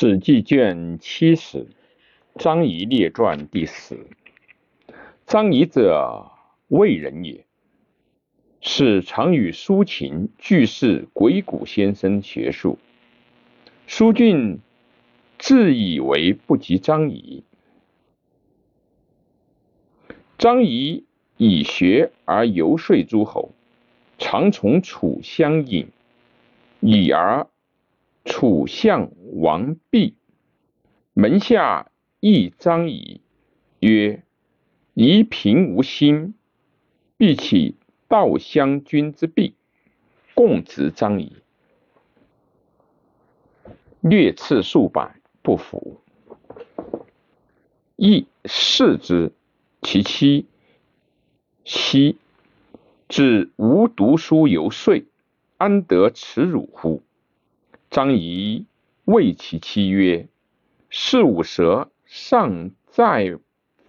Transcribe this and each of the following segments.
《史记》卷七十，张仪列传第十。张仪者，魏人也，是常与苏秦俱是鬼谷先生学术。苏俊自以为不及张仪。张仪以学而游说诸侯，常从楚相引，以而。楚相王弼门下亦张仪曰：“夷平无心，必起道襄君之弊，共执张仪，略次数百，不服。亦视之，其妻息，至无读书游说，安得耻辱乎？”张仪谓其妻曰：“是吾蛇尚在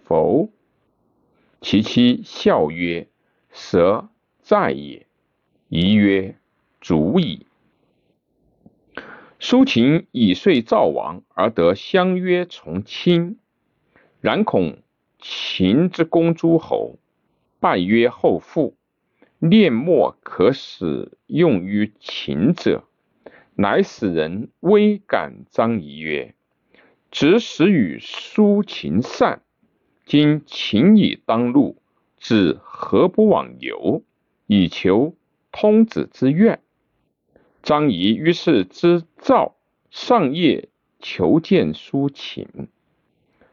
否？”其妻笑曰：“蛇在也。”仪曰：“足矣。”苏秦以遂赵王，而得相约从亲。然恐秦之攻诸侯，败约后父，念莫可使用于秦者。乃使人微感张仪曰：“执使与苏秦善，今秦已当路，子何不往游，以求通子之愿？”张仪于是之赵上夜求见苏秦，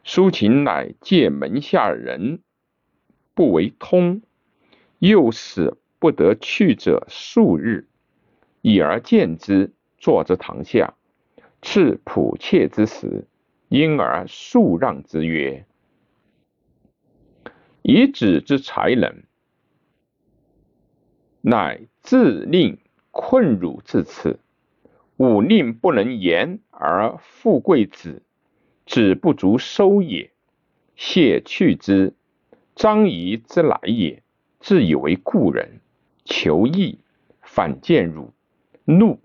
苏秦乃借门下人不为通，又使不得去者数日，以而见之。坐之堂下，赐仆妾之时，因而数让之曰：“以子之才能，乃自令困辱至此。吾令不能言而富贵子，子不足收也。谢去之，张仪之来也。自以为故人，求义，反见辱，怒。”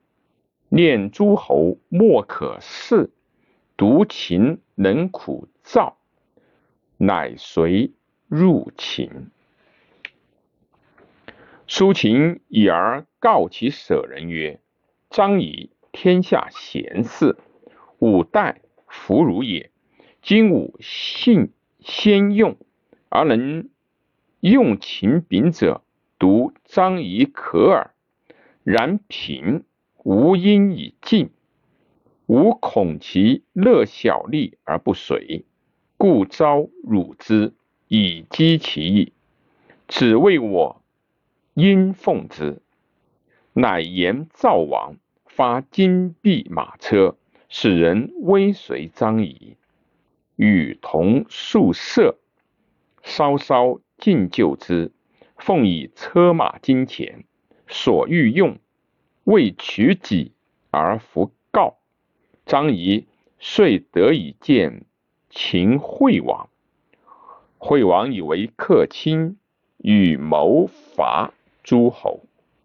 念诸侯莫可恃，独秦能苦赵，乃随入秦。苏秦以而告其舍人曰：“张仪天下贤士，吾待弗如也。今吾信先用，而能用秦柄者，独张仪可耳。然平。”吾因以敬，吾恐其乐小利而不随，故招辱之以击其意。只为我应奉之。乃言赵王发金璧马车，使人微随张仪，与同宿舍，稍稍进就之，奉以车马金钱，所欲用。为取己而弗告，张仪遂得以见秦惠王。惠王以为客卿，与谋伐诸侯。